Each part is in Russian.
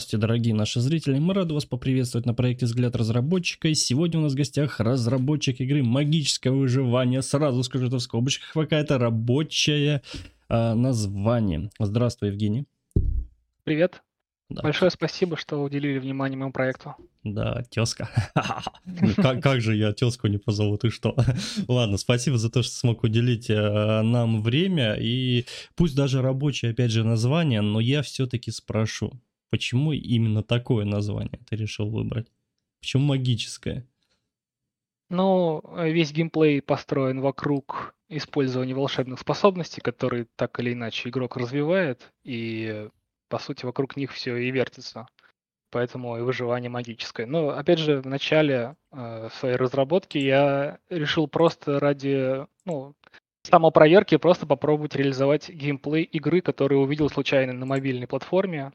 Здравствуйте, дорогие наши зрители. Мы рады вас поприветствовать на проекте «Взгляд разработчика». И сегодня у нас в гостях разработчик игры «Магическое выживание». Сразу скажу, это в скобочках какая-то рабочее э, название. Здравствуй, Евгений. Привет. Да. Большое спасибо, что уделили внимание моему проекту. Да, тезка. Ну, как, как же я тезку не позову, ты что? Ладно, спасибо за то, что смог уделить э, нам время. И пусть даже рабочее, опять же, название, но я все-таки спрошу, почему именно такое название ты решил выбрать? Почему магическое? Ну, весь геймплей построен вокруг использования волшебных способностей, которые так или иначе игрок развивает, и по сути, вокруг них все и вертится. Поэтому и выживание магическое. Но, опять же, в начале э, своей разработки я решил просто ради ну, самопроверки просто попробовать реализовать геймплей игры, которую увидел случайно на мобильной платформе.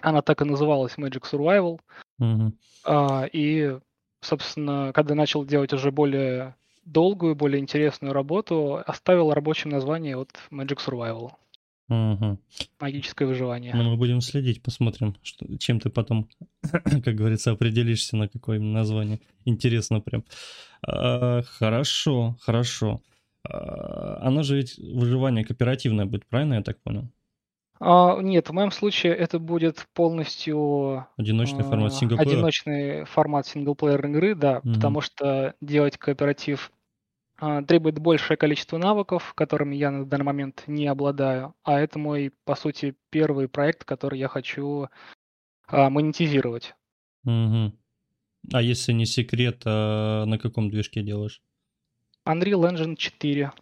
Она так и называлась Magic Survival. Mm-hmm. А, и, собственно, когда начал делать уже более долгую, более интересную работу, оставил рабочее название вот Magic Survival. Угу. Магическое выживание. Ну, мы будем следить, посмотрим, что, чем ты потом, как говорится, определишься на какое название. Интересно прям. А, хорошо, хорошо. А, оно же ведь выживание кооперативное будет, правильно я так понял? А, нет, в моем случае это будет полностью одиночный формат синглплеера. Одиночный формат синглплеер игры, да, угу. потому что делать кооператив а, требует большее количество навыков, которыми я на данный момент не обладаю, а это мой, по сути, первый проект, который я хочу а, монетизировать. Угу. А если не секрет, а на каком движке делаешь? Unreal Engine 4.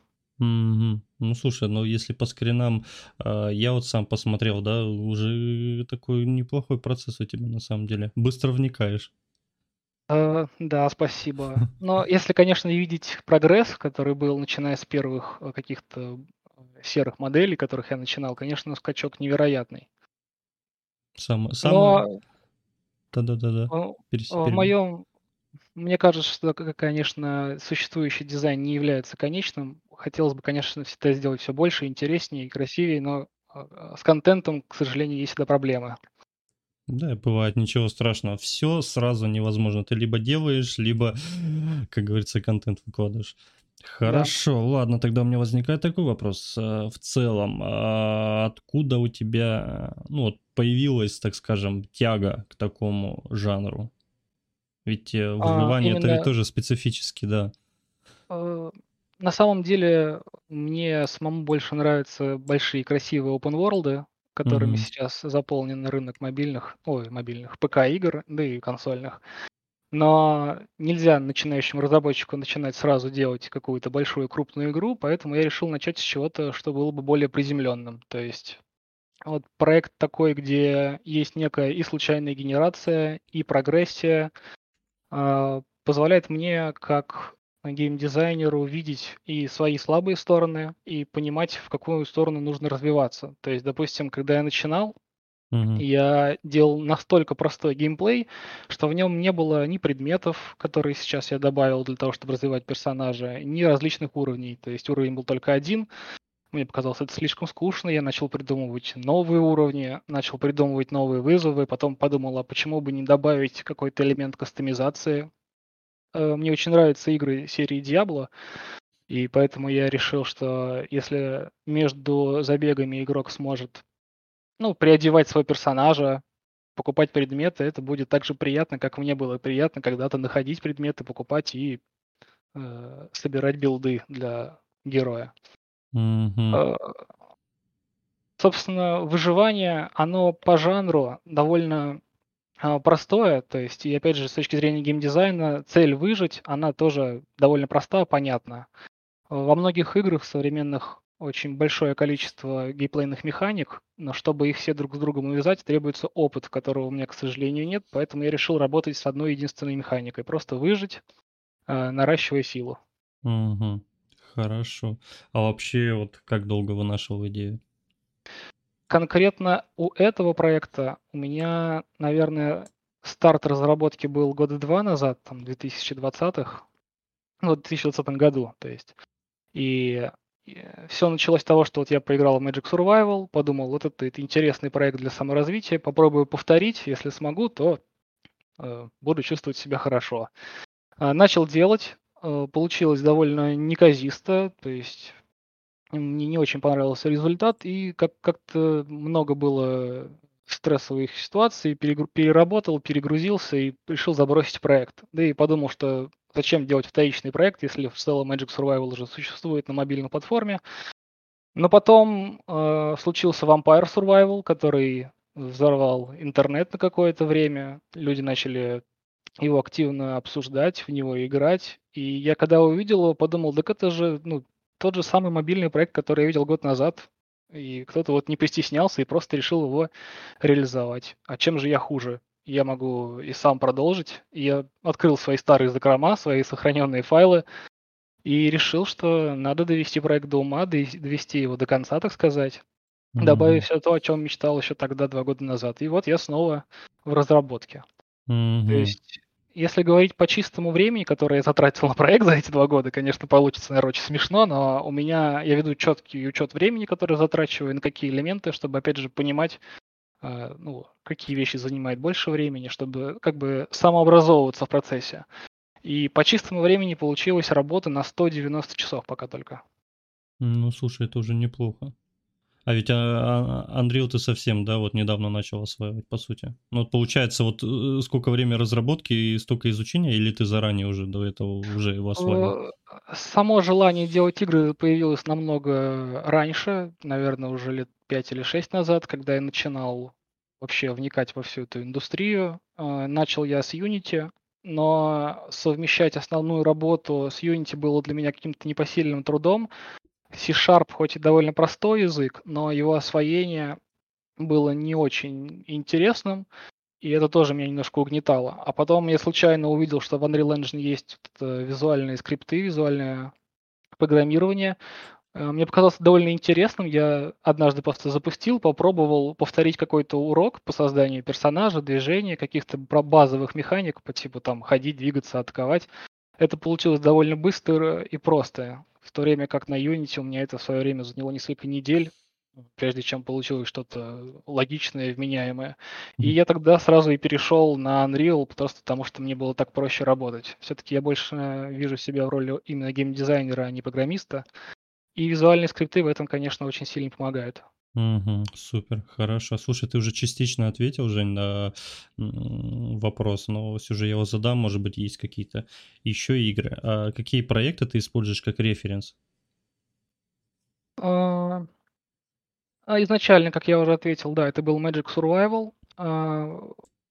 Угу. Ну слушай, ну если по скринам, э, я вот сам посмотрел, да, уже такой неплохой процесс у тебя на самом деле. Быстро вникаешь. Э, да, спасибо. Но если, конечно, видеть прогресс, который был, начиная с первых э, каких-то э, серых моделей, которых я начинал, конечно, скачок невероятный. Сам, самое... Да-да-да-да. В моем... Мне кажется, что, конечно, существующий дизайн не является конечным. Хотелось бы, конечно, всегда сделать все больше, интереснее и красивее, но с контентом, к сожалению, есть всегда проблемы. Да, бывает, ничего страшного. Все сразу невозможно. Ты либо делаешь, либо, как говорится, контент выкладываешь. Хорошо, да. ладно, тогда у меня возникает такой вопрос. Э, в целом, а откуда у тебя ну, вот появилась, так скажем, тяга к такому жанру? Ведь э, а, выживание а, именно... это ведь тоже специфически, да. Э, на самом деле, мне самому больше нравятся большие красивые open world, которыми Мгм. сейчас заполнен рынок мобильных, ой, мобильных ПК-игр, да и консольных. Но нельзя начинающему разработчику начинать сразу делать какую-то большую крупную игру, поэтому я решил начать с чего-то, что было бы более приземленным. То есть вот проект такой, где есть некая и случайная генерация, и прогрессия, позволяет мне как геймдизайнеру видеть и свои слабые стороны, и понимать, в какую сторону нужно развиваться. То есть, допустим, когда я начинал, mm-hmm. я делал настолько простой геймплей, что в нем не было ни предметов, которые сейчас я добавил для того, чтобы развивать персонажа, ни различных уровней. То есть уровень был только один. Мне показалось это слишком скучно, я начал придумывать новые уровни, начал придумывать новые вызовы, потом подумал, а почему бы не добавить какой-то элемент кастомизации, Э, мне очень нравятся игры серии Diablo, и поэтому я решил, что если между забегами игрок сможет ну, приодевать своего персонажа, покупать предметы, это будет так же приятно, как мне было приятно когда-то находить предметы, покупать и э, собирать билды для героя. Э, собственно, выживание, оно по жанру довольно а, простое, то есть, и опять же, с точки зрения геймдизайна, цель выжить, она тоже довольно проста, понятна. Во многих играх современных очень большое количество геймплейных механик, но чтобы их все друг с другом увязать, требуется опыт, которого у меня, к сожалению, нет, поэтому я решил работать с одной единственной механикой, просто выжить, э, наращивая силу. Угу. Хорошо. А вообще, вот как долго вынашивал идею? конкретно у этого проекта у меня, наверное, старт разработки был года два назад, там, 2020-х, ну, в 2020 году, то есть. И все началось с того, что вот я поиграл в Magic Survival, подумал, вот это, это интересный проект для саморазвития, попробую повторить, если смогу, то э, буду чувствовать себя хорошо. А, начал делать, получилось довольно неказисто, то есть мне не очень понравился результат, и как- как-то много было стрессовых ситуаций, переработал, перегрузился и решил забросить проект. Да и подумал, что зачем делать вторичный проект, если в целом Magic Survival уже существует на мобильной платформе. Но потом э, случился Vampire Survival, который взорвал интернет на какое-то время. Люди начали его активно обсуждать, в него играть. И я когда увидел его, подумал, так это же ну, тот же самый мобильный проект, который я видел год назад. И кто-то вот не постеснялся и просто решил его реализовать. А чем же я хуже? Я могу и сам продолжить. Я открыл свои старые закрома, свои сохраненные файлы, и решил, что надо довести проект до ума, довести его до конца, так сказать, mm-hmm. добавив все то, о чем мечтал еще тогда, два года назад. И вот я снова в разработке. Mm-hmm. То есть если говорить по чистому времени, которое я затратил на проект за эти два года, конечно, получится, наверное, очень смешно, но у меня, я веду четкий учет времени, который затрачиваю, на какие элементы, чтобы, опять же, понимать, э, ну, какие вещи занимают больше времени, чтобы как бы самообразовываться в процессе. И по чистому времени получилась работа на 190 часов пока только. Ну, слушай, это уже неплохо. А ведь а, а, Unreal ты совсем, да, вот недавно начал осваивать, по сути. Ну, вот получается, вот э, сколько времени разработки и столько изучения, или ты заранее уже до этого уже его освоил? Э, само желание делать игры появилось намного раньше, наверное, уже лет 5 или 6 назад, когда я начинал вообще вникать во всю эту индустрию. Э, начал я с Unity, но совмещать основную работу с Unity было для меня каким-то непосильным трудом, C-Sharp хоть и довольно простой язык, но его освоение было не очень интересным, и это тоже меня немножко угнетало. А потом я случайно увидел, что в Unreal Engine есть визуальные скрипты, визуальное программирование. Э, мне показалось довольно интересным. Я однажды просто запустил, попробовал повторить какой-то урок по созданию персонажа, движения, каких-то базовых механик, по типу там ходить, двигаться, атаковать. Это получилось довольно быстро и просто. В то время как на Unity у меня это в свое время заняло несколько недель, прежде чем получилось что-то логичное, вменяемое. И я тогда сразу и перешел на Unreal, просто потому что мне было так проще работать. Все-таки я больше вижу себя в роли именно геймдизайнера, а не программиста. И визуальные скрипты в этом, конечно, очень сильно помогают. Угу, супер, хорошо. Слушай, ты уже частично ответил, Жень, на вопрос, но все же я его задам, может быть, есть какие-то еще игры. А какие проекты ты используешь как референс? А, а изначально, как я уже ответил, да, это был Magic Survival. А,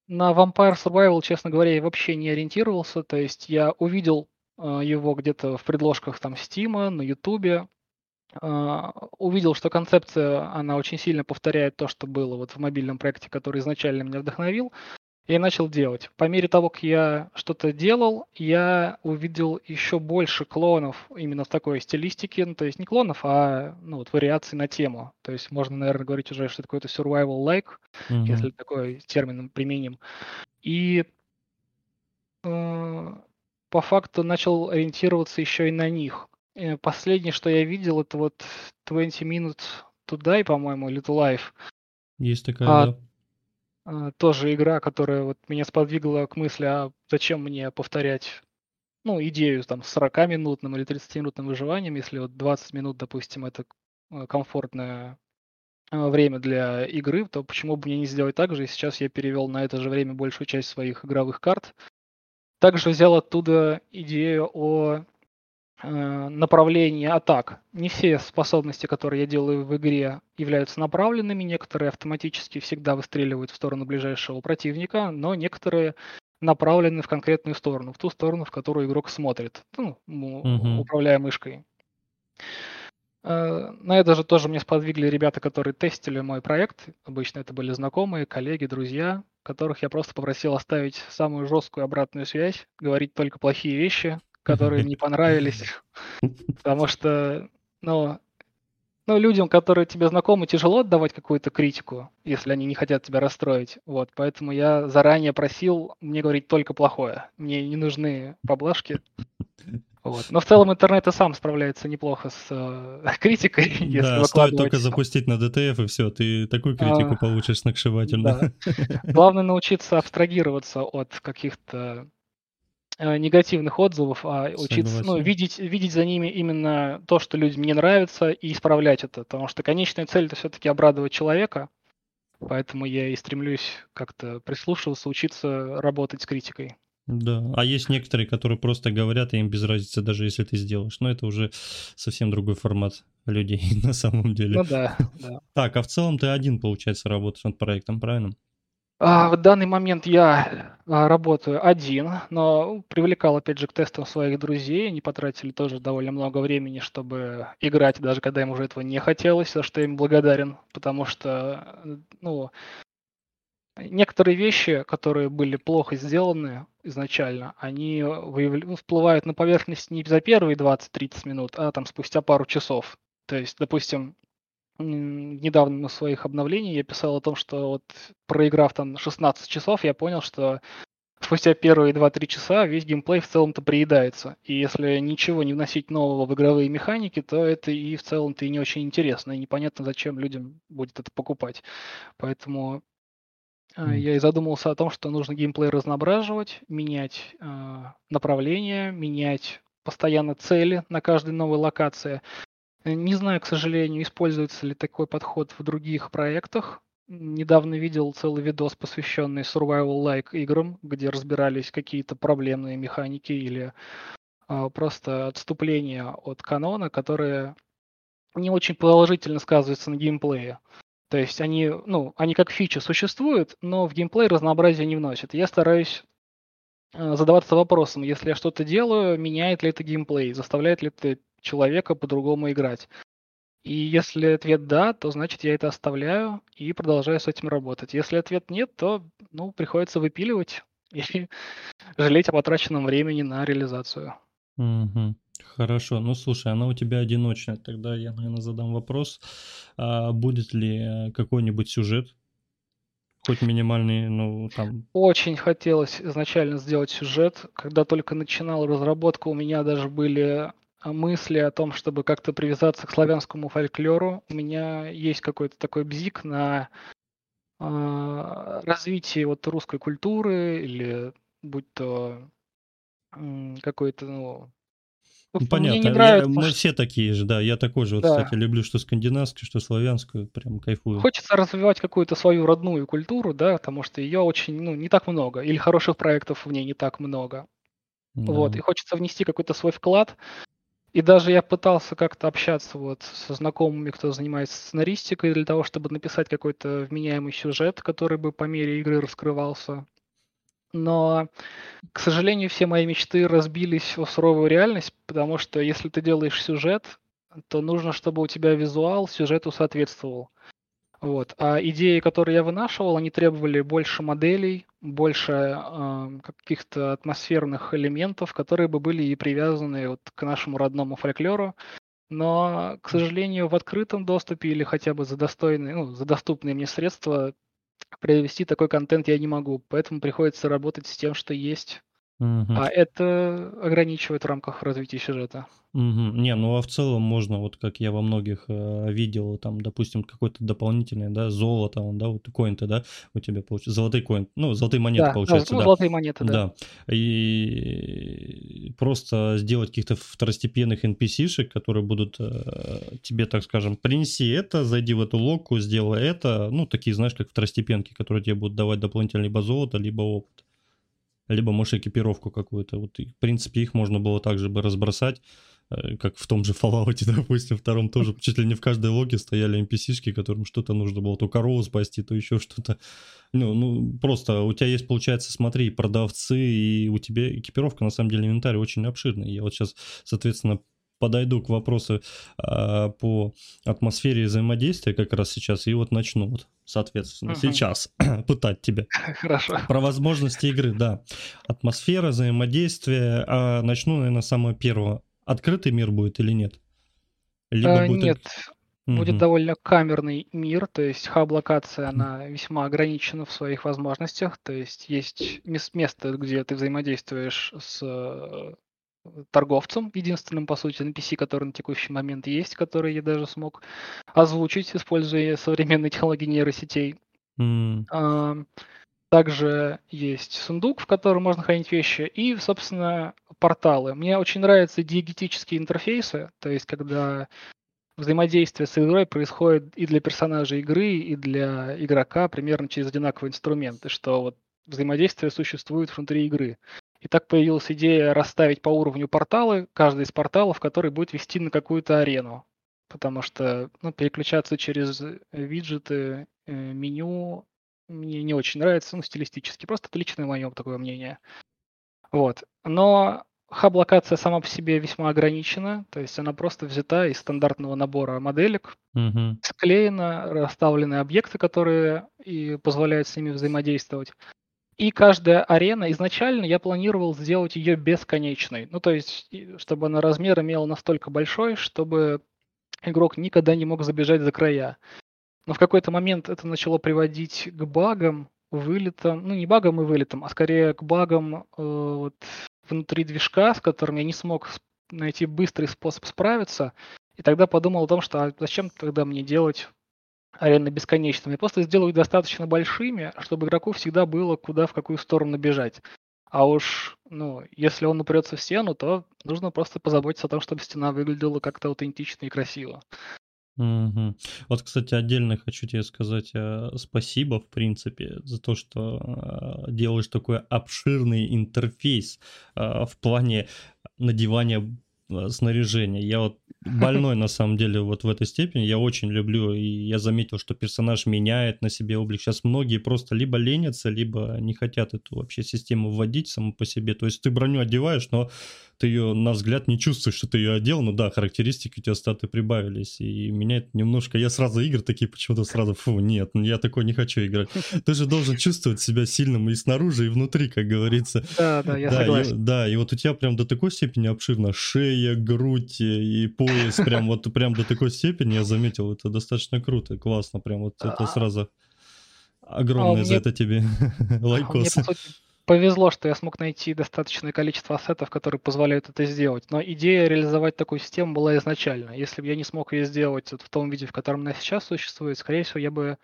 на Vampire Survival, честно говоря, я вообще не ориентировался. То есть я увидел а, его где-то в предложках там Steam, на а, увидел, что концепция, она очень сильно повторяет то, что было вот в мобильном проекте, который изначально меня вдохновил, и начал делать. По мере того, как я что-то делал, я увидел еще больше клонов именно в такой стилистике, ну, то есть не клонов, а ну, вот вариаций на тему. То есть можно, наверное, говорить уже, что это какой-то survival-like, mm-hmm. если такой термин применим. И э, по факту начал ориентироваться еще и на них. Э, последнее, что я видел, это вот 20 Minutes to Die, по-моему, или to Life. Есть такая, а, да. А, тоже игра, которая вот меня сподвигла к мысли, а зачем мне повторять ну, идею там с 40-минутным или 30-минутным выживанием, если вот 20 минут, допустим, это э, комфортное э, время для игры, то почему бы мне не сделать так же? И сейчас я перевел на это же время большую часть своих игровых карт. Также взял оттуда идею о Э, направление атак. Не все способности, которые я делаю в игре, являются направленными, некоторые автоматически всегда выстреливают в сторону ближайшего противника, но некоторые направлены в конкретную сторону, в ту сторону, в которую игрок смотрит, ну, угу. управляя мышкой. Э, на это же тоже мне сподвигли ребята, которые тестили мой проект. Обычно это были знакомые, коллеги, друзья, которых я просто попросил оставить самую жесткую обратную связь, говорить только плохие вещи, которые не понравились. Потому что, ну, ну, людям, которые тебе знакомы, тяжело отдавать какую-то критику, если они не хотят тебя расстроить. Вот, поэтому я заранее просил мне говорить только плохое. Мне не нужны поблажки. Вот. Но в целом интернет и сам справляется неплохо с э, критикой, если Да, стоит только запустить на DTF, и все, ты такую критику а, получишь сногсшибательно. да. Главное научиться абстрагироваться от каких-то негативных отзывов, а учиться, ну, видеть, видеть за ними именно то, что людям не нравится, и исправлять это. Потому что конечная цель это все-таки обрадовать человека. Поэтому я и стремлюсь как-то прислушиваться, учиться работать с критикой. Да, а есть некоторые, которые просто говорят, и им без разницы, даже если ты сделаешь. Но это уже совсем другой формат людей на самом деле. Ну да, да. Так, а в целом ты один, получается, работаешь над проектом, правильно? А, в данный момент я а, работаю один, но привлекал опять же к тестам своих друзей. Они потратили тоже довольно много времени, чтобы играть, даже когда им уже этого не хотелось, за что я им благодарен, потому что, э, ну, некоторые вещи, которые были плохо сделаны изначально, они выявля- ну, всплывают на поверхность не за первые 20-30 минут, а там спустя пару часов. То есть, допустим, недавно на своих обновлениях я писал о том, что вот проиграв там 16 часов, я понял, что спустя первые 2-3 часа весь геймплей в целом-то приедается. И если ничего не вносить нового в игровые механики, то это и в целом-то и не очень интересно, и непонятно, зачем людям будет это покупать. Поэтому М. я и задумался о том, что нужно геймплей разноображивать, менять а, направление, менять постоянно цели на каждой новой локации. Э, Не знаю, к сожалению, используется ли такой подход в других проектах. Недавно видел целый видос, посвященный survival-like играм, где разбирались какие-то проблемные механики или а, просто отступления от канона, которые не очень положительно сказываются на геймплее. То есть они, ну, они как фича существуют, но в геймплей разнообразие не вносят. Я стараюсь э, задаваться вопросом, если я что-то делаю, меняет ли это геймплей, заставляет ли это человека по-другому играть. И если ответ да, то значит я это оставляю и продолжаю с этим работать. Если ответ нет, то ну, приходится выпиливать и жалеть о потраченном времени на реализацию. Мгм. Хорошо. Ну, слушай, она у тебя одиночная. Тогда я, наверное, задам вопрос. А будет ли какой-нибудь сюжет? Хоть минимальный, ну, там... Очень хотелось изначально сделать сюжет. Когда только начинал разработку, у меня даже были мысли о том, чтобы как-то привязаться к славянскому фольклору. У меня есть какой-то такой бзик на а, развитие вот русской культуры или будь то м, какой-то, ну, Ну, вот мне не понятно. Я, нравится, мы все такие же, да. Я такой же, вот, да, кстати, люблю что скандинавскую, что славянскую. Прям кайфую. хочется развивать какую-то свою родную культуру, да, потому что ее очень, ну, не так много, или хороших проектов в ней не так много. Вот, Да. и хочется внести какой-то свой вклад. И даже я пытался как-то общаться вот со знакомыми, кто занимается сценаристикой, для того, чтобы написать какой-то вменяемый сюжет, который бы по мере игры раскрывался. Но, к сожалению, все мои мечты разбились о суровую реальность, потому что если ты делаешь сюжет, то нужно, чтобы у тебя визуал сюжету соответствовал. Вот. А идеи, которые я вынашивал, они требовали больше моделей, больше ам, каких-то атмосферных элементов, которые бы были и привязаны вот к нашему родному фольклору. Но, к сожалению, в открытом доступе или хотя бы за достойные, ну, за доступные мне средства привести такой контент я не могу. Поэтому приходится работать с тем, что есть. Мгм. А это ограничивает в рамках развития сюжета. Мгм. Не, ну а в целом можно, вот как я во многих э, видел, там, допустим, какой-то дополнительный, да, золото, он, да, вот коин-то, да, у тебя получается, золотые коин, ну, золотые монеты, Да, да, получается, ну, да. золотые монеты, да. Да, и просто сделать каких-то второстепенных NPC-шек, которые будут э, тебе, так скажем, принеси это, зайди в эту локку, сделай это, ну, такие, знаешь, как второстепенки, которые тебе будут давать дополнительно либо золото, либо опыт, либо, может, экипировку какую-то. Вот, в принципе, их можно было также бы разбросать, э, как в том же Fallout, допустим, втором тоже чуть ли не в каждой логе стояли NPC-шки, которым что-то нужно было, то корову спасти, то еще что-то. Ну, ну, просто у тебя есть, получается, смотри, продавцы, и у тебя экипировка, на самом деле, инвентарь очень обширный. Я вот сейчас, соответственно, подойду к вопросу а, по атмосфере взаимодействия как раз сейчас, и вот начну вот, соответственно, Мгм. сейчас пытать тебя. Хорошо. Про возможности игры, да. Атмосфера, взаимодействие. А начну, наверное, с самого первого. Открытый мир будет или нет? Либо Э, будет... Нет, будет Мгм. довольно камерный мир, то есть хаб-локация, она весьма ограничена в своих возможностях, то есть есть мес- место, где ты взаимодействуешь с э, торговцем, единственным, по сути, NPC, который на текущий момент есть, который я даже смог озвучить, используя современные технологии нейросетей. А, Также есть сундук, в котором можно хранить вещи, и, собственно, порталы. Мне очень нравятся диегетические интерфейсы, то есть когда взаимодействие с игрой происходит и для персонажа игры, и для игрока примерно через одинаковые инструменты, что вот взаимодействие существует внутри игры. И так появилась идея расставить по уровню порталы, каждый из порталов, который будет вести на какую-то арену. Потому что ну, переключаться через виджеты, э, меню мне не очень нравится, ну, стилистически. Просто это личное мое такое мнение. Вот. Но хаб-локация сама по себе весьма ограничена, то есть она просто взята из стандартного набора моделек, Мгм. склеена, расставлены объекты, которые и позволяют с ними взаимодействовать. И каждая арена, изначально я планировал сделать ее бесконечной. Ну, то есть, чтобы она размер имела настолько большой, чтобы игрок никогда не мог забежать за края. Но в какой-то момент это начало приводить к багам, вылетам, ну не багам и вылетам, а скорее к багам э, вот, внутри движка, с которым я не смог найти быстрый способ справиться. И тогда подумал о том, что а зачем тогда мне делать арены бесконечными? Просто сделаю их достаточно большими, чтобы игроку всегда было куда, в какую сторону бежать. А уж, ну, если он упрется в стену, то нужно просто позаботиться о том, чтобы стена выглядела как-то аутентично и красиво. Мгм. Вот, кстати, отдельно хочу тебе сказать э, спасибо, в принципе, за то, что э, делаешь такой обширный интерфейс э, в плане надевания э, снаряжения. Я вот больной на самом деле вот в этой степени. Я очень люблю, и я заметил, что персонаж меняет на себе облик. Сейчас многие просто либо ленятся, либо не хотят эту вообще систему вводить саму по себе. То есть ты броню одеваешь, но ты ее, на взгляд, не чувствуешь, что ты ее одел. Ну да, характеристики у тебя статы прибавились. И меня это немножко... Я сразу игры такие почему-то сразу, фу, нет, ну я такой не хочу играть. Ты же должен чувствовать себя сильным и снаружи, и внутри, как говорится. Да, да, я Да, и, согласен. да, и вот у тебя прям до такой степени обширно шея, грудь э, и пояс, прям вот прям до такой степени я заметил, это достаточно круто, классно, прям вот это А, сразу а огромное за мне, это тебе а мне, лайкос. по сути, повезло, что я смог найти достаточное количество ассетов, которые позволяют это сделать. Но идея реализовать такую систему была изначально. Если бы я не смог ее сделать вот в том виде, в котором она сейчас существует, скорее всего, я бы,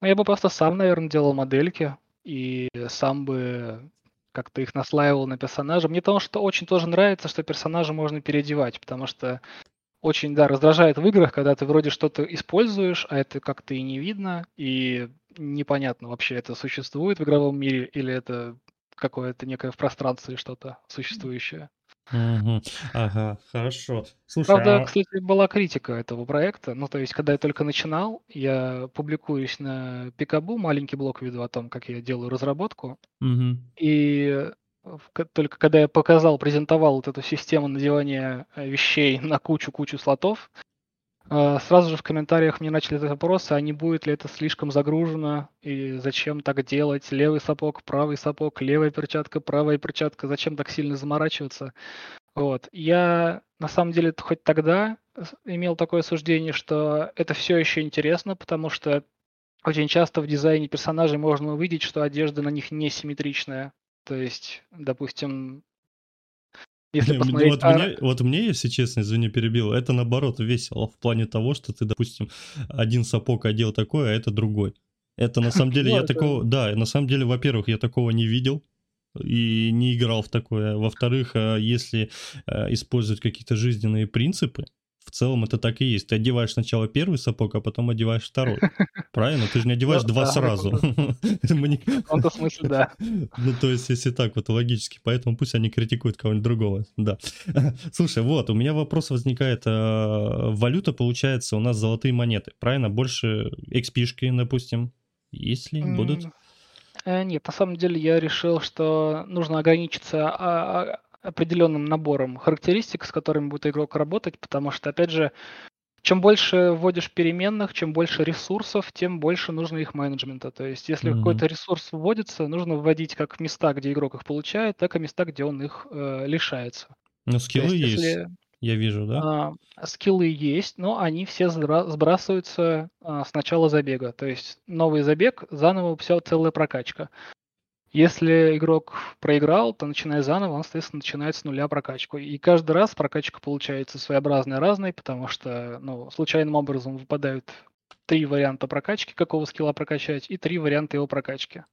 ну, я бы просто сам, наверное, делал модельки и сам бы как-то их наслаивал на персонажа. Мне потому что очень тоже нравится, что персонажа можно переодевать, потому что очень, да, раздражает в играх, когда ты вроде что-то используешь, а это как-то и не видно, и непонятно вообще это существует в игровом мире или это какое-то некое в пространстве что-то существующее. Мгм. Ага, хорошо. Слушай, Правда, а кстати, была критика этого проекта. Ну, то есть, когда я только начинал, я публикуюсь на Пикабу, маленький блог веду о том, как я делаю разработку. Мгм. И в только когда я показал, презентовал вот эту систему надевания э, вещей на кучу-кучу слотов, сразу же в комментариях мне начали задавать вопросы, а не будет ли это слишком загружено, и зачем так делать, левый сапог, правый сапог, левая перчатка, правая перчатка, зачем так сильно заморачиваться. Вот. Я на самом деле хоть тогда имел такое суждение, что это все еще интересно, потому что очень часто в дизайне персонажей можно увидеть, что одежда на них несимметричная. То есть, допустим, если Не, посмотреть... Вот а, мне, вот мне, если честно, извини, перебил, это наоборот весело в плане того, что ты, допустим, один сапог одел такой, а это другой. Это на самом деле ну, я такого, да, на самом деле, во-первых, я такого не видел и не играл в такое. Во-вторых, а, если а, использовать какие-то жизненные принципы, целом это так и есть. Ты одеваешь сначала первый сапог, а потом одеваешь второй. Правильно? Ты же не одеваешь Ну, два сразу. В каком-то смысле, да. ну, то есть, если так, вот логически, поэтому пусть они критикуют кого-нибудь другого, да. Слушай, вот, у меня вопрос возникает. а, Валюта, получается, у нас золотые монеты, правильно? Больше XP-шки, допустим, если будут? Э, Нет, на самом деле я решил, что нужно ограничиться а, а, определенным набором характеристик, с которыми будет игрок работать, потому что, опять же, чем больше вводишь переменных, чем больше ресурсов, тем больше нужно их менеджмента. То есть, если Мгм. какой-то ресурс вводится, нужно вводить как места, где игрок их получает, так и места, где он их э, лишается. Ну, То скиллы есть, есть, если я вижу, да? а, скиллы есть, но они все сбра- сбрасываются а, с начала забега. То есть новый забег, заново все целая прокачка. Если игрок проиграл, то начиная заново, он, соответственно, начинает с нуля прокачку. И каждый раз прокачка получается своеобразная, разной, потому что ну, случайным образом выпадают три варианта прокачки, какого скилла прокачать, и три варианта его прокачки.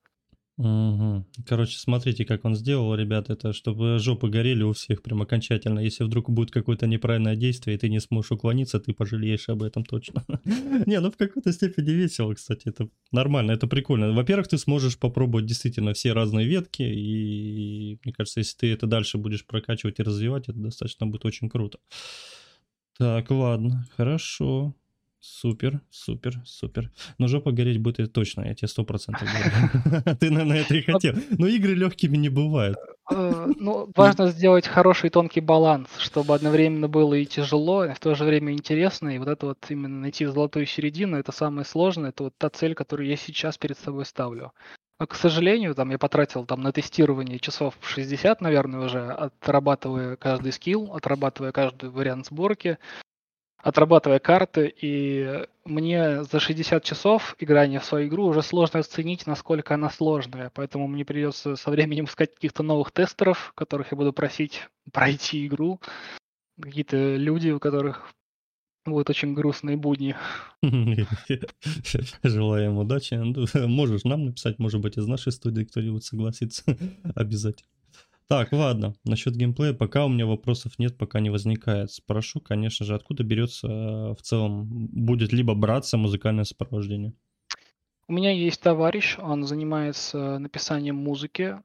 Угу. Короче, смотрите, как он сделал, ребят, это чтобы жопы горели у всех прям окончательно. Если вдруг будет какое-то неправильное действие, и ты не сможешь уклониться, ты пожалеешь об этом точно. Не, ну в какой-то степени весело, кстати, это нормально, это прикольно. Во-первых, ты сможешь попробовать действительно все разные ветки, и мне кажется, если ты это дальше будешь прокачивать и развивать, это достаточно будет очень круто. Так, ладно, хорошо. Супер, супер, супер. Но жопа гореть будет точно, я тебе сто процентов говорю. Ты, наверное, это и хотел. Но игры легкими не бывают. Э, ну, важно сделать хороший тонкий баланс, чтобы одновременно было и тяжело, и в то же время интересно. И вот это вот именно найти золотую середину, это самое сложное, это вот та цель, которую я сейчас перед собой ставлю. Но, к сожалению, там я потратил там на тестирование часов 60, наверное, уже, отрабатывая каждый скилл, отрабатывая каждый вариант сборки, отрабатывая карты, и мне за 60 часов играния в свою игру уже сложно оценить, насколько она сложная, поэтому мне придется со временем искать каких-то новых тестеров, которых я буду просить пройти игру, какие-то люди, у которых будут очень грустные будни. Желаем удачи. Ну, можешь нам написать, может быть, из нашей студии кто-нибудь согласится. Обязательно. Так, ладно, насчет геймплея пока у меня вопросов нет, пока не возникает. Спрошу, конечно же, откуда берется э, в целом, будет либо браться музыкальное сопровождение? У меня есть товарищ, он занимается написанием музыки.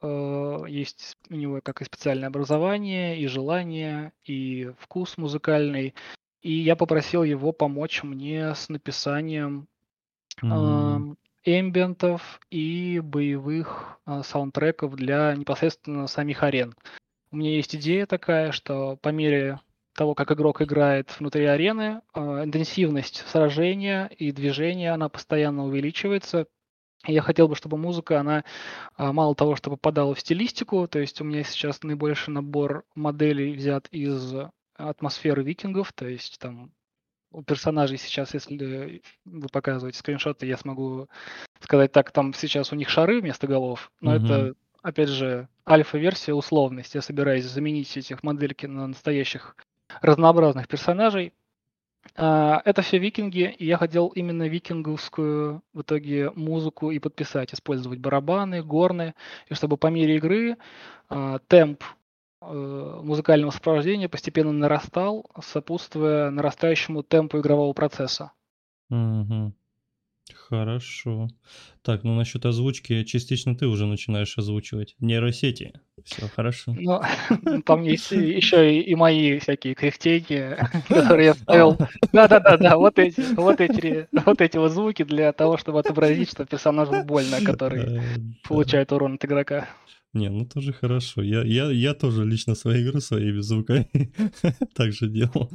Э, есть у него как и специальное образование, и желание, и вкус музыкальный. И я попросил его помочь мне с написанием mm эмбиентов и боевых а, саундтреков для непосредственно самих арен. У меня есть идея такая, что по мере того, как игрок играет внутри арены, а, интенсивность сражения и движения, она постоянно увеличивается. я хотел бы, чтобы музыка, она а, мало того, что попадала в стилистику, то есть у меня сейчас наибольший набор моделей взят из атмосферы викингов, то есть там у персонажей сейчас, если вы показываете скриншоты, я смогу сказать так, там сейчас у них шары вместо голов, но угу. это, опять же, альфа-версия условность. Я собираюсь заменить этих модельки на настоящих разнообразных персонажей. А, это все викинги, и я хотел именно викинговскую в итоге музыку и подписать, использовать барабаны, горны, и чтобы по мере игры а, темп Э, музыкального сопровождения постепенно нарастал, сопутствуя нарастающему темпу игрового процесса. Угу. Хорошо. Так, ну насчет озвучки частично ты уже начинаешь озвучивать. Нейросети. Все хорошо. Ну, там есть еще и, и мои всякие кряхтейки, которые я ставил. Да-да-да-да, вот эти, вот эти, вот эти вот звуки для того, чтобы отобразить, что персонажу больно, который э, получает урон от игрока. Не, ну тоже хорошо. Я, я, я тоже лично свои игры своими звуками так же делал.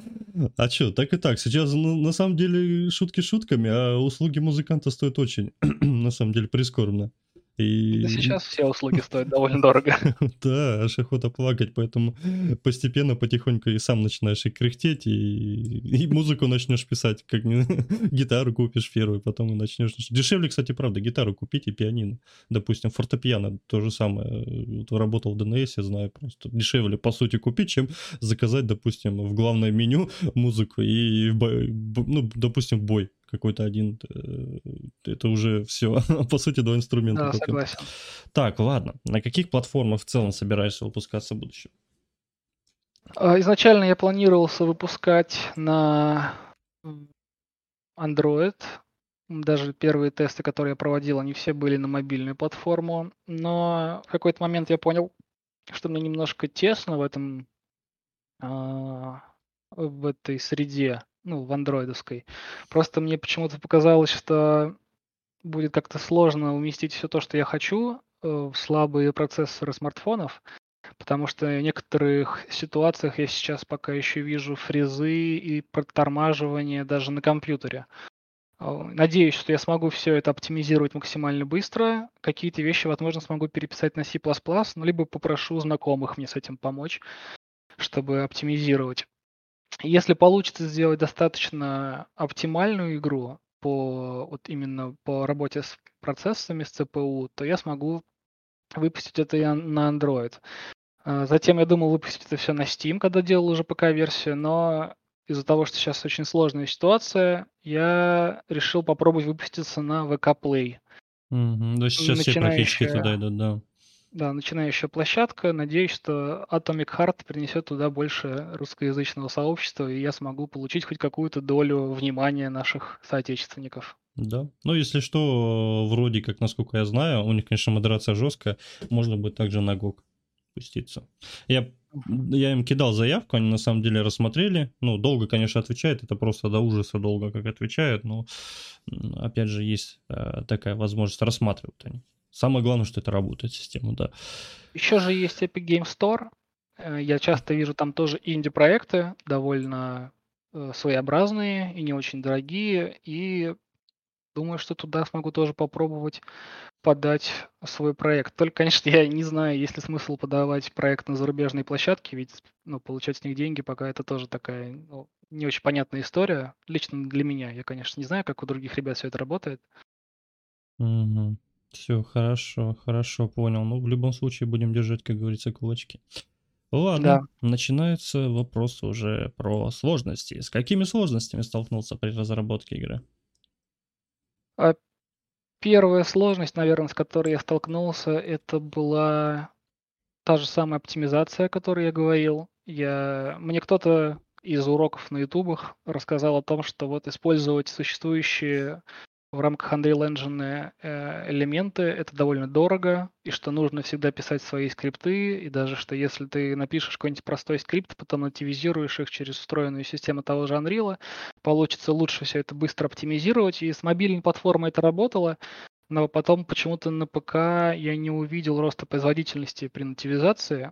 А что, так и так. Сейчас, ну, на самом деле, шутки шутками, а услуги музыканта стоят очень, на самом деле, прискорбно. И... Да сейчас все услуги стоят довольно дорого. Да, аж охота плакать, поэтому постепенно, потихоньку и сам начинаешь и кряхтеть, и, и музыку начнешь писать, как гитару купишь первую, потом и начнешь... Дешевле, кстати, правда, гитару купить и пианино. Допустим, фортепиано то же самое. Вот работал в ДНС, я знаю, просто дешевле, по сути, купить, чем заказать, допустим, в главное меню музыку и, ну, допустим, бой какой-то один, э, это уже все, по сути, два инструмента. Да, согласен. Так, ладно. На каких платформах в целом собираешься выпускаться в будущем? А, изначально я планировался выпускать на Android. Даже первые тесты, которые я проводил, они все были на мобильную платформу. Но в какой-то момент я понял, что мне немножко тесно в этом а, в этой среде ну, в андроидовской. Просто мне почему-то показалось, что будет как-то сложно уместить все то, что я хочу э, в слабые процессоры смартфонов, потому что в некоторых ситуациях я сейчас пока еще вижу фрезы и протормаживание даже на компьютере. Э, надеюсь, что я смогу все это оптимизировать максимально быстро. Какие-то вещи, возможно, смогу переписать на C++, ну, либо попрошу знакомых мне с этим помочь, чтобы оптимизировать. Если получится сделать достаточно оптимальную игру по вот именно по работе с процессами, с ЦПУ, то я смогу выпустить это и на Android. А, затем я думал выпустить это все на Steam, когда делал уже ПК-версию, но из-за того, что сейчас очень сложная ситуация, я решил попробовать выпуститься на VK Play. Угу. Да, сейчас все практически туда идут, да. Да, начинающая площадка. Надеюсь, что Atomic Heart принесет туда больше русскоязычного сообщества, и я смогу получить хоть какую-то долю внимания наших соотечественников. Да. Ну, если что, вроде как, насколько я знаю, у них, конечно, модерация жесткая, можно будет также на GOG пуститься. Я, я им кидал заявку, они на самом деле рассмотрели. Ну, долго, конечно, отвечают, это просто до ужаса долго как отвечают, но, опять же, есть э, такая возможность, рассматривать они. Самое главное, что это работает, система, да. Еще же есть Epic Game Store. Э, я часто вижу там тоже инди-проекты, довольно э, своеобразные и не очень дорогие. И думаю, что туда смогу тоже попробовать подать свой проект. Только, конечно, я не знаю, есть ли смысл подавать проект на зарубежные площадки, ведь ну, получать с них деньги пока это тоже такая ну, не очень понятная история. Лично для меня. Я, конечно, не знаю, как у других ребят все это работает. Угу. Все, хорошо, хорошо, понял. Ну, в любом случае будем держать, как говорится, кулачки. Ладно, Да. начинаются вопросы уже про сложности. С какими сложностями столкнулся при разработке игры? А первая сложность, наверное, с которой я столкнулся, это была та же самая оптимизация, о которой я говорил. Я... Мне кто-то из уроков на ютубах рассказал о том, что вот использовать существующие в рамках Unreal Engine э, элементы, это довольно дорого, и что нужно всегда писать свои скрипты, и даже что если ты напишешь какой-нибудь простой скрипт, потом нативизируешь их через встроенную систему того же Unreal, получится лучше все это быстро оптимизировать, и с мобильной платформой это работало, но потом почему-то на ПК я не увидел роста производительности при нативизации,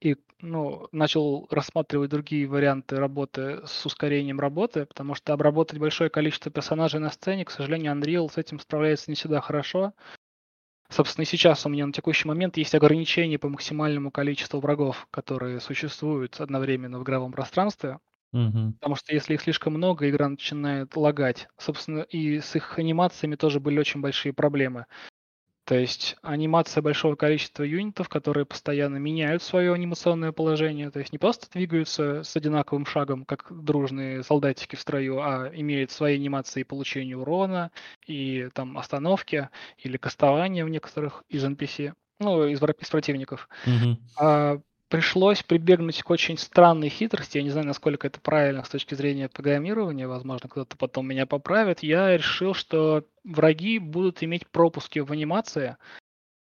и ну, начал рассматривать другие варианты работы с ускорением работы, потому что обработать большое количество персонажей на сцене, к сожалению, Unreal с этим справляется не всегда хорошо. Собственно, и сейчас у меня на текущий момент есть ограничения по максимальному количеству врагов, которые существуют одновременно в игровом пространстве. Угу. Потому что если их слишком много, игра начинает лагать. Собственно, и с их анимациями тоже были очень большие проблемы. То есть анимация большого количества юнитов, которые постоянно меняют свое анимационное положение, то есть не просто двигаются с одинаковым шагом, как дружные солдатики в строю, а имеют свои анимации получения урона и там остановки или кастования в некоторых из NPC, ну, из, из противников. Mm-hmm. А пришлось прибегнуть к очень странной хитрости. Я не знаю, насколько это правильно с точки зрения программирования. Возможно, кто-то потом меня поправит. Я решил, что враги будут иметь пропуски в анимации,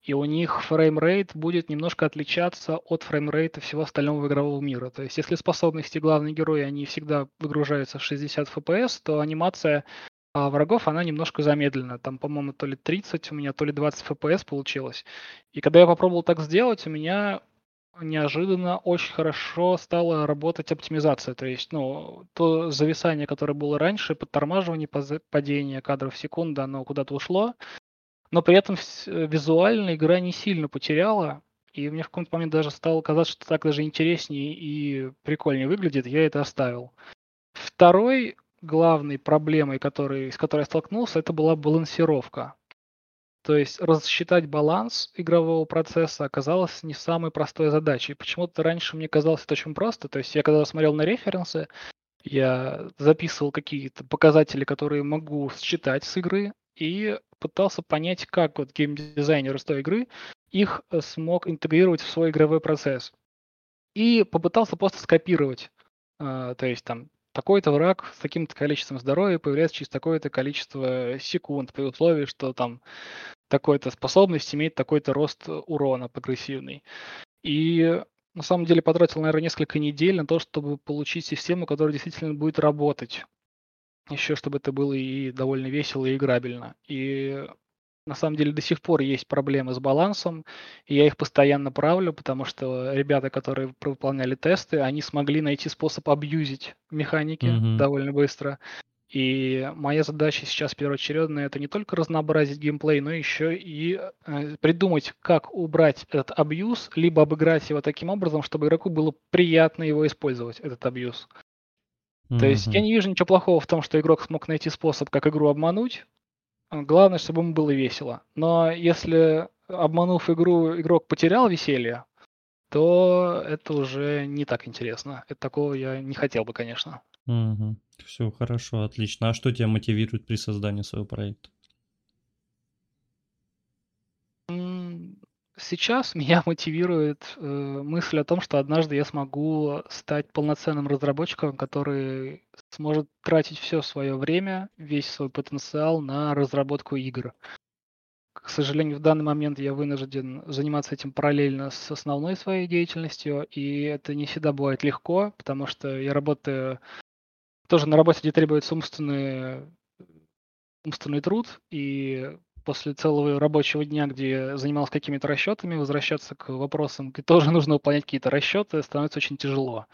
и у них фреймрейт будет немножко отличаться от фреймрейта всего остального игрового мира. То есть, если способности главной героя, они всегда выгружаются в 60 FPS, то анимация а врагов, она немножко замедлена. Там, по-моему, то ли 30 у меня, то ли 20 FPS получилось. И когда я попробовал так сделать, у меня неожиданно очень хорошо стала работать оптимизация. То есть, ну, то зависание, которое было раньше, подтормаживание, падение кадров в секунду, оно куда-то ушло. Но при этом визуально игра не сильно потеряла. И мне в какой-то момент даже стало казаться, что так даже интереснее и прикольнее выглядит. Я это оставил. Второй главной проблемой, который, с которой я столкнулся, это была балансировка. То есть рассчитать баланс игрового процесса оказалось не самой простой задачей. Почему-то раньше мне казалось это очень просто. То есть я когда смотрел на референсы, я записывал какие-то показатели, которые могу считать с игры, и пытался понять, как вот геймдизайнер из той игры их э, смог интегрировать в свой игровой процесс. И попытался просто скопировать. Uh, то есть там такой-то враг с таким-то количеством здоровья появляется через такое-то количество секунд, при условии, что там такой-то способность имеет такой-то рост урона прогрессивный. И на самом деле потратил, наверное, несколько недель на то, чтобы получить систему, которая действительно будет работать. Еще чтобы это было и довольно весело и играбельно. И на самом деле до сих пор есть проблемы с балансом, и я их постоянно правлю, потому что ребята, которые выполняли тесты, они смогли найти способ абьюзить механики mm-hmm. довольно быстро. И моя задача сейчас первоочередная это не только разнообразить геймплей, но еще и э, придумать, как убрать этот абьюз, либо обыграть его таким образом, чтобы игроку было приятно его использовать, этот абьюз. Mm-hmm. То есть я не вижу ничего плохого в том, что игрок смог найти способ, как игру обмануть. Главное, чтобы ему было весело. Но если обманув игру, игрок потерял веселье, то это уже не так интересно. Это такого я не хотел бы, конечно. Мгм. Все хорошо, отлично. А что тебя мотивирует при создании своего проекта? Сейчас меня мотивирует э, мысль о том, что однажды я смогу стать полноценным разработчиком, который сможет тратить все свое время, весь свой потенциал на разработку игр. К сожалению, в данный момент я вынужден заниматься этим параллельно с основной своей деятельностью, и это не всегда бывает легко, потому что я работаю тоже на работе, где требуется умственный, умственный труд, и после целого рабочего дня, где занимался какими-то расчетами, возвращаться к вопросам, где тоже нужно выполнять какие-то расчеты, становится очень тяжело.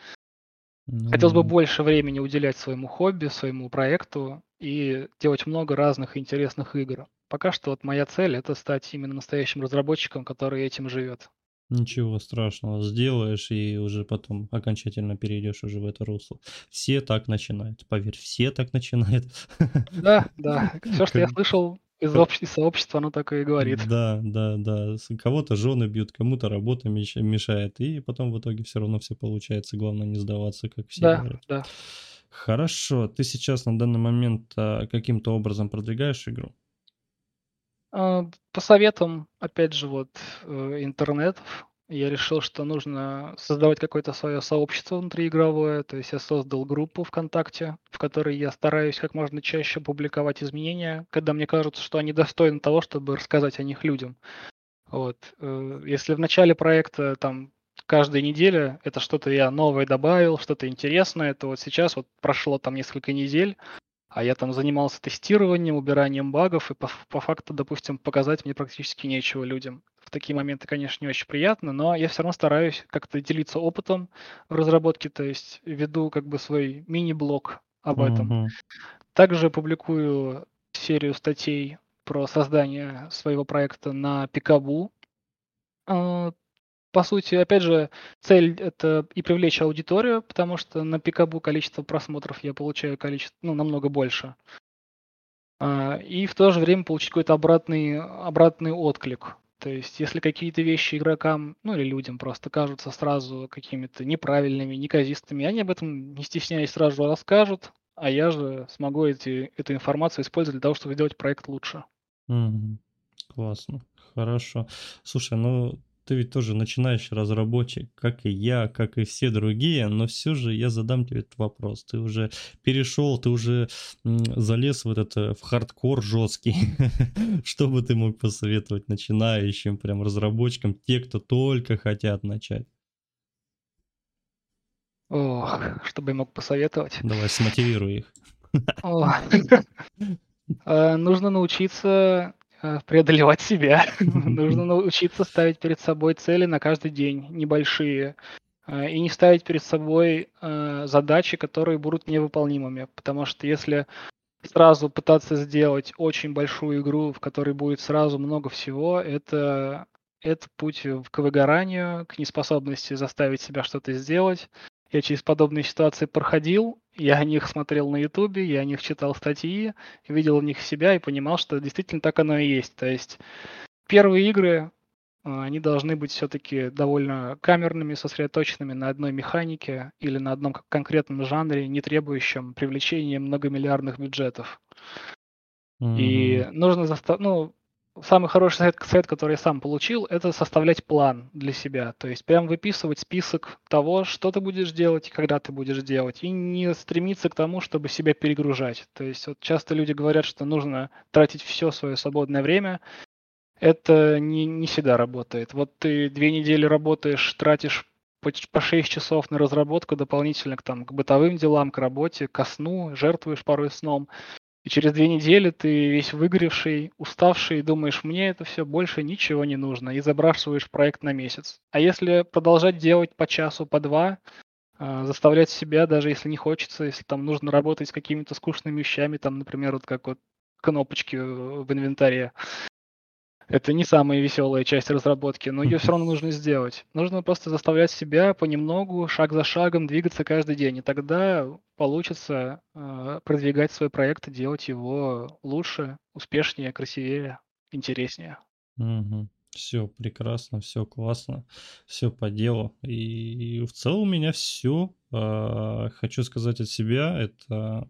Ну Хотелось бы больше времени уделять своему хобби, своему проекту и делать много разных интересных игр. Пока что вот моя цель это стать именно настоящим разработчиком, который этим живет. Ничего страшного, сделаешь и уже потом окончательно перейдешь уже в это русло. Все так начинают, поверь, все так начинают. Да, да. Все, что я слышал из общ- из сообщества, оно так и говорит. Да, да, да. Кого-то жены бьют, кому-то работа меш мешает, и потом в итоге все равно все получается. Главное не сдаваться, как все Да, говорят. да. Хорошо, ты сейчас на данный момент, а, каким-то образом продвигаешь игру? А, По советам, опять же, вот э, интернетов, я решил, что нужно создавать какое-то свое сообщество внутриигровое. То есть я создал группу ВКонтакте, в которой я стараюсь как можно чаще публиковать изменения, когда мне кажется, что они достойны того, чтобы рассказать о них людям. Вот. э, Если в начале проекта там каждая неделя это что-то я новое добавил, что-то интересное, то вот сейчас вот прошло там несколько недель, а я там занимался тестированием, убиранием багов, и по, по факту, допустим, показать мне практически нечего людям. В такие моменты, конечно, не очень приятно, но я все равно стараюсь как-то делиться опытом в разработке, то есть веду как бы свой мини-блог об этом. Мгм. Также публикую серию статей про создание своего проекта на Пикабу. По сути, опять же, цель это и привлечь аудиторию, потому что на Пикабу количество просмотров я получаю количество, ну, намного больше. А, И в то же время получить какой-то обратный, обратный отклик. То есть, если какие-то вещи игрокам, ну или людям просто кажутся сразу какими-то неправильными, неказистыми, они об этом, не стесняясь, сразу же расскажут, а я же смогу эти, эту информацию использовать для того, чтобы сделать проект лучше. Мгм. Классно, хорошо. Слушай, ну ты ведь тоже начинающий разработчик, как и я, как и все другие, но все же я задам тебе этот вопрос. Ты уже перешел, ты уже залез в этот э, в хардкор жесткий. Что бы ты мог посоветовать начинающим прям разработчикам, те, кто только хотят начать? Ох, что бы я мог посоветовать? Давай, смотивируй их. Э, Нужно научиться преодолевать себя. Нужно научиться ставить перед собой цели на каждый день, небольшие. э, И не ставить перед собой э, задачи, которые будут невыполнимыми. Потому что если сразу пытаться сделать очень большую игру, в которой будет сразу много всего, это, это путь к выгоранию, к неспособности заставить себя что-то сделать. Я через подобные ситуации проходил, я о них смотрел на Ютубе, я о них читал статьи, видел в них себя и понимал, что действительно так оно и есть. То есть первые игры, а, они должны быть все-таки довольно камерными, сосредоточенными на одной механике или на одном кон- конкретном жанре, не требующем привлечения многомиллиардных бюджетов. И Мгм. нужно заста- ну, самый хороший совет, который я сам получил, это составлять план для себя. То есть прям выписывать список того, что ты будешь делать и когда ты будешь делать. И не стремиться к тому, чтобы себя перегружать. То есть вот часто люди говорят, что нужно тратить все свое свободное время. Это не, не всегда работает. Вот ты две недели работаешь, тратишь по, по 6 часов на разработку дополнительно к, там, к бытовым делам, к работе, ко сну, жертвуешь порой сном. И через две недели ты весь выгоревший, уставший, думаешь, мне это все больше ничего не нужно, и забрасываешь проект на месяц. А если продолжать делать по часу, по два, а, заставлять себя, даже если не хочется, если там нужно работать с какими-то скучными вещами, там, например, вот как вот кнопочки в инвентаре, это не самая веселая часть разработки, но ее все равно нужно сделать. Нужно просто заставлять себя понемногу, шаг за шагом двигаться каждый день, и тогда получится э, продвигать свой проект и делать его лучше, успешнее, красивее, интереснее. Мгм. Все прекрасно, все классно, все по делу. И в целом у меня все. А, хочу сказать от себя, это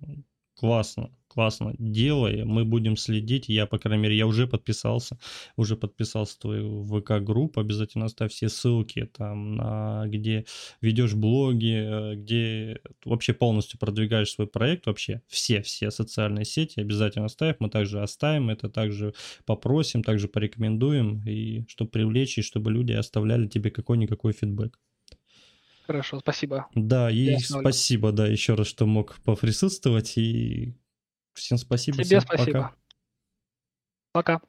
классно классно, делай, мы будем следить, я, по крайней мере, я уже подписался, уже подписался твою ВК-группу, обязательно оставь все ссылки там, на, где ведешь блоги, э, где вообще полностью продвигаешь свой проект, вообще все-все социальные сети обязательно оставь, мы также оставим это, также попросим, также порекомендуем, и чтобы привлечь, и чтобы люди оставляли тебе какой-никакой фидбэк. Хорошо, спасибо. Да, и спасибо, да, еще раз, что мог поприсутствовать, и Всем спасибо. Тебе всем спасибо. Пока. пока.